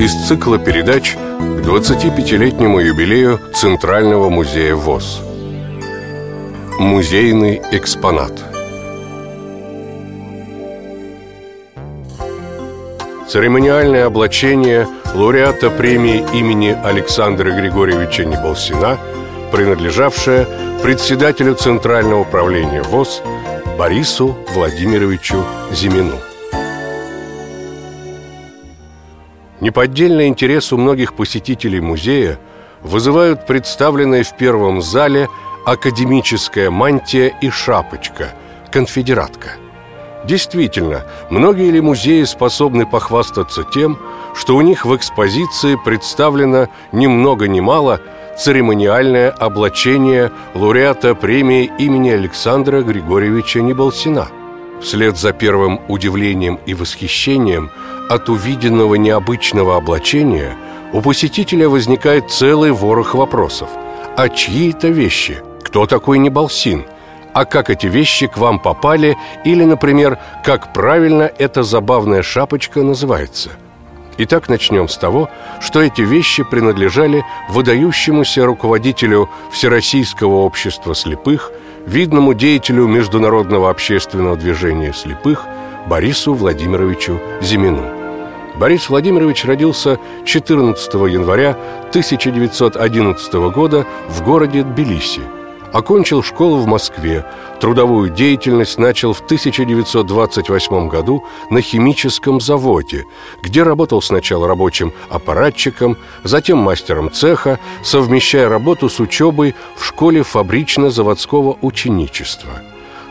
из цикла передач к 25-летнему юбилею Центрального музея ВОЗ. Музейный экспонат. Церемониальное облачение лауреата премии имени Александра Григорьевича Неболсина, принадлежавшее председателю Центрального управления ВОЗ Борису Владимировичу Зимину. Неподдельный интерес у многих посетителей музея вызывают представленные в первом зале академическая мантия и шапочка, конфедератка. Действительно, многие ли музеи способны похвастаться тем, что у них в экспозиции представлено ни много ни мало церемониальное облачение лауреата премии имени Александра Григорьевича Неболсина – Вслед за первым удивлением и восхищением от увиденного необычного облачения у посетителя возникает целый ворох вопросов. А чьи это вещи? Кто такой Небалсин? А как эти вещи к вам попали? Или, например, как правильно эта забавная шапочка называется? Итак, начнем с того, что эти вещи принадлежали выдающемуся руководителю Всероссийского общества слепых – видному деятелю международного общественного движения слепых Борису Владимировичу Зимину. Борис Владимирович родился 14 января 1911 года в городе Тбилиси – Окончил школу в Москве. Трудовую деятельность начал в 1928 году на химическом заводе, где работал сначала рабочим аппаратчиком, затем мастером цеха, совмещая работу с учебой в школе фабрично-заводского ученичества.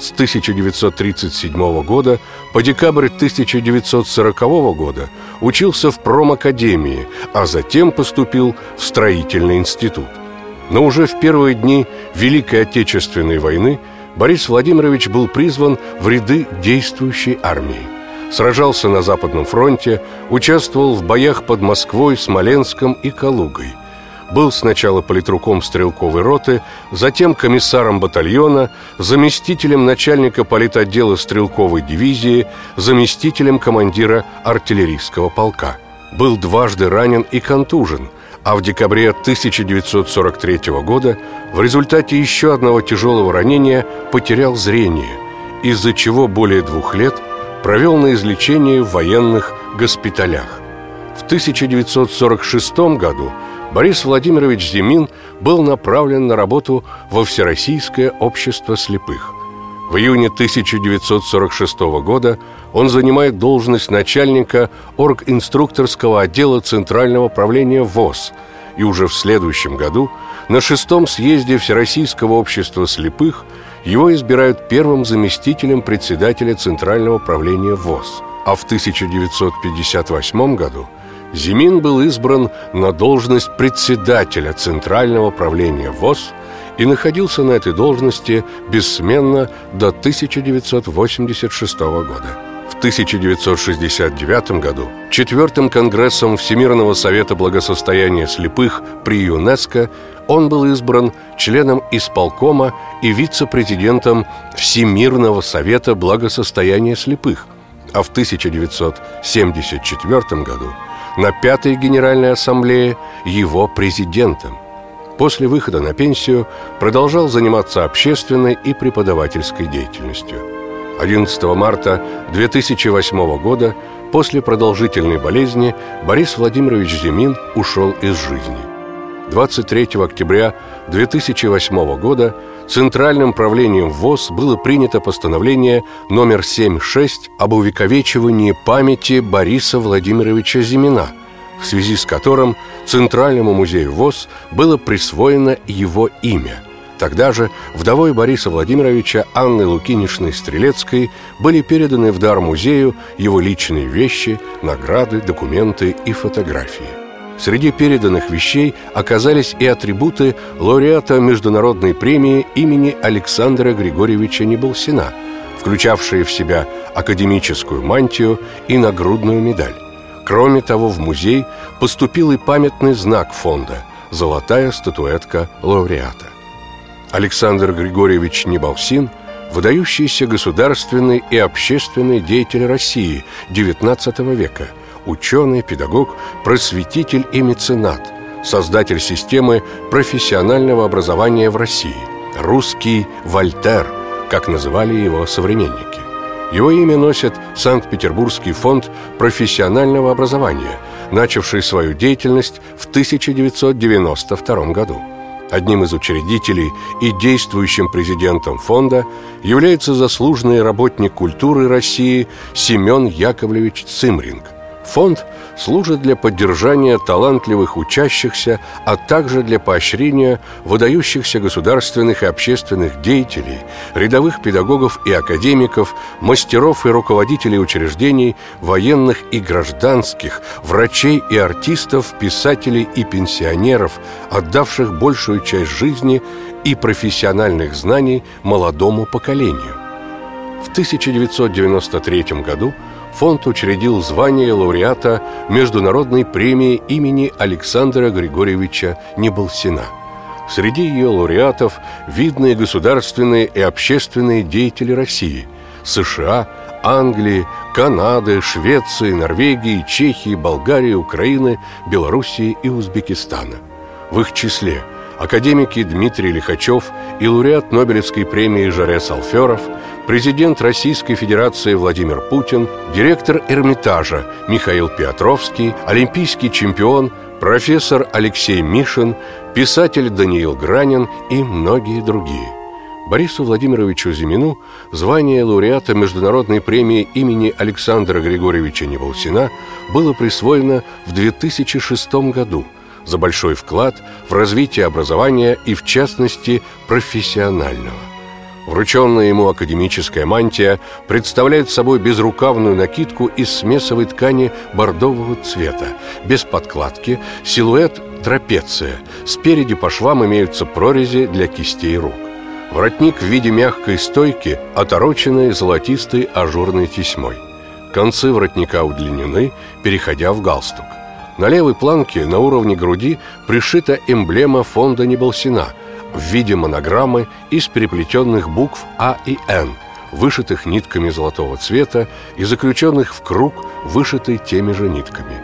С 1937 года по декабрь 1940 года учился в промакадемии, а затем поступил в строительный институт – но уже в первые дни Великой Отечественной войны Борис Владимирович был призван в ряды действующей армии. Сражался на Западном фронте, участвовал в боях под Москвой, Смоленском и Калугой. Был сначала политруком стрелковой роты, затем комиссаром батальона, заместителем начальника политотдела стрелковой дивизии, заместителем командира артиллерийского полка. Был дважды ранен и контужен – а в декабре 1943 года в результате еще одного тяжелого ранения потерял зрение, из-за чего более двух лет провел на излечении в военных госпиталях. В 1946 году Борис Владимирович Зимин был направлен на работу во Всероссийское общество слепых. В июне 1946 года он занимает должность начальника оргинструкторского отдела Центрального правления ВОЗ и уже в следующем году на шестом съезде Всероссийского общества слепых его избирают первым заместителем председателя Центрального правления ВОЗ. А в 1958 году Зимин был избран на должность председателя Центрального правления ВОЗ – и находился на этой должности бессменно до 1986 года. В 1969 году Четвертым Конгрессом Всемирного Совета Благосостояния Слепых при ЮНЕСКО он был избран членом исполкома и вице-президентом Всемирного Совета Благосостояния Слепых, а в 1974 году на Пятой Генеральной Ассамблее его президентом – После выхода на пенсию продолжал заниматься общественной и преподавательской деятельностью. 11 марта 2008 года после продолжительной болезни Борис Владимирович Зимин ушел из жизни. 23 октября 2008 года Центральным правлением ВОЗ было принято постановление номер 76 об увековечивании памяти Бориса Владимировича Зимина – в связи с которым Центральному музею ВОЗ было присвоено его имя. Тогда же вдовой Бориса Владимировича Анны Лукинишной Стрелецкой были переданы в дар музею его личные вещи, награды, документы и фотографии. Среди переданных вещей оказались и атрибуты лауреата Международной премии имени Александра Григорьевича Неболсина, включавшие в себя академическую мантию и нагрудную медаль. Кроме того, в музей поступил и памятный знак фонда – золотая статуэтка лауреата. Александр Григорьевич Небалсин – выдающийся государственный и общественный деятель России XIX века, ученый, педагог, просветитель и меценат, создатель системы профессионального образования в России, русский Вольтер, как называли его современники. Его имя носит Санкт-Петербургский фонд профессионального образования, начавший свою деятельность в 1992 году. Одним из учредителей и действующим президентом фонда является заслуженный работник культуры России Семен Яковлевич Цимринг. Фонд служит для поддержания талантливых учащихся, а также для поощрения выдающихся государственных и общественных деятелей, рядовых педагогов и академиков, мастеров и руководителей учреждений, военных и гражданских, врачей и артистов, писателей и пенсионеров, отдавших большую часть жизни и профессиональных знаний молодому поколению. В 1993 году фонд учредил звание лауреата Международной премии имени Александра Григорьевича Неболсина. Среди ее лауреатов видные государственные и общественные деятели России, США, Англии, Канады, Швеции, Норвегии, Чехии, Болгарии, Украины, Белоруссии и Узбекистана. В их числе – академики Дмитрий Лихачев и лауреат Нобелевской премии Жаре Салферов, президент Российской Федерации Владимир Путин, директор Эрмитажа Михаил Петровский, олимпийский чемпион, профессор Алексей Мишин, писатель Даниил Гранин и многие другие. Борису Владимировичу Зимину звание лауреата Международной премии имени Александра Григорьевича Неволсина было присвоено в 2006 году – за большой вклад в развитие образования и, в частности, профессионального. Врученная ему академическая мантия представляет собой безрукавную накидку из смесовой ткани бордового цвета, без подкладки, силуэт трапеция. Спереди по швам имеются прорези для кистей рук. Воротник в виде мягкой стойки, отороченный золотистой ажурной тесьмой. Концы воротника удлинены, переходя в галстук. На левой планке на уровне груди пришита эмблема фонда Неболсина в виде монограммы из переплетенных букв А и Н, вышитых нитками золотого цвета и заключенных в круг, вышитый теми же нитками.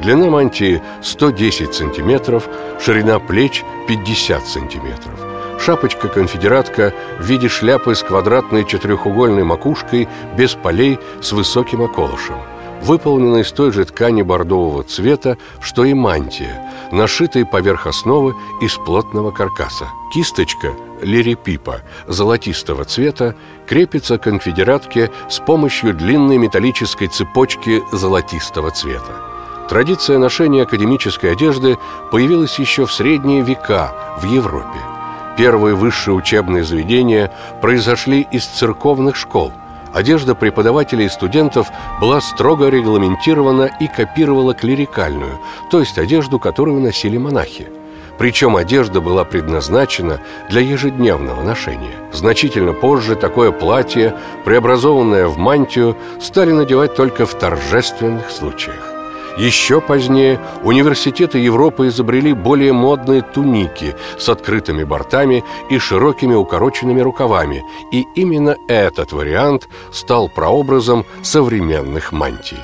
Длина мантии 110 сантиметров, ширина плеч 50 сантиметров. Шапочка-конфедератка в виде шляпы с квадратной четырехугольной макушкой без полей с высоким околышем – выполнена из той же ткани бордового цвета, что и мантия, нашитой поверх основы из плотного каркаса. Кисточка лирипипа золотистого цвета крепится к конфедератке с помощью длинной металлической цепочки золотистого цвета. Традиция ношения академической одежды появилась еще в средние века в Европе. Первые высшие учебные заведения произошли из церковных школ – Одежда преподавателей и студентов была строго регламентирована и копировала клерикальную, то есть одежду, которую носили монахи. Причем одежда была предназначена для ежедневного ношения. Значительно позже такое платье, преобразованное в мантию, стали надевать только в торжественных случаях. Еще позднее университеты Европы изобрели более модные туники с открытыми бортами и широкими укороченными рукавами, и именно этот вариант стал прообразом современных мантий.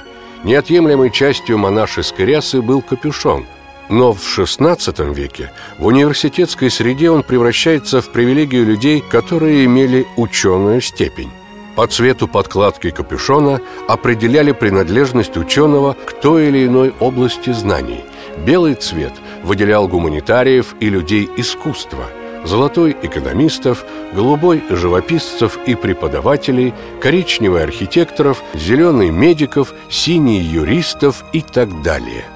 Неотъемлемой частью монашеской рясы был капюшон – но в XVI веке в университетской среде он превращается в привилегию людей, которые имели ученую степень. По цвету подкладки капюшона определяли принадлежность ученого к той или иной области знаний. Белый цвет выделял гуманитариев и людей искусства, золотой – экономистов, голубой – живописцев и преподавателей, коричневый – архитекторов, зеленый – медиков, синий – юристов и так далее –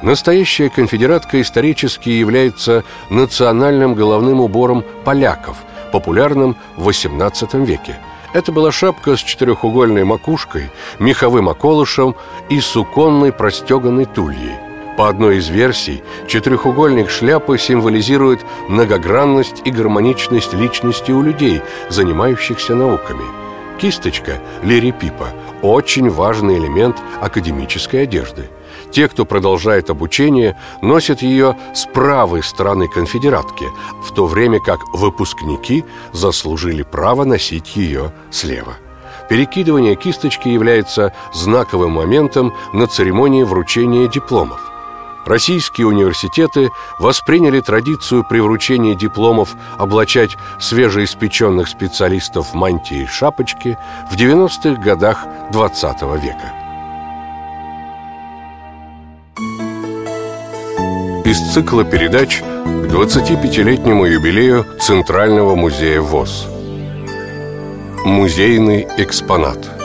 Настоящая конфедератка исторически является национальным головным убором поляков, популярным в XVIII веке – это была шапка с четырехугольной макушкой, меховым околышем и суконной простеганной тульей. По одной из версий, четырехугольник шляпы символизирует многогранность и гармоничность личности у людей, занимающихся науками. Кисточка, лирипипа, очень важный элемент академической одежды – те, кто продолжает обучение, носят ее с правой стороны конфедератки, в то время как выпускники заслужили право носить ее слева. перекидывание кисточки является знаковым моментом на церемонии вручения дипломов. Российские университеты восприняли традицию при вручении дипломов облачать свежеиспеченных специалистов в мантии и шапочки в 90-х годах XX века. Из цикла передач к 25-летнему юбилею Центрального музея ВОЗ – Музейный экспонат –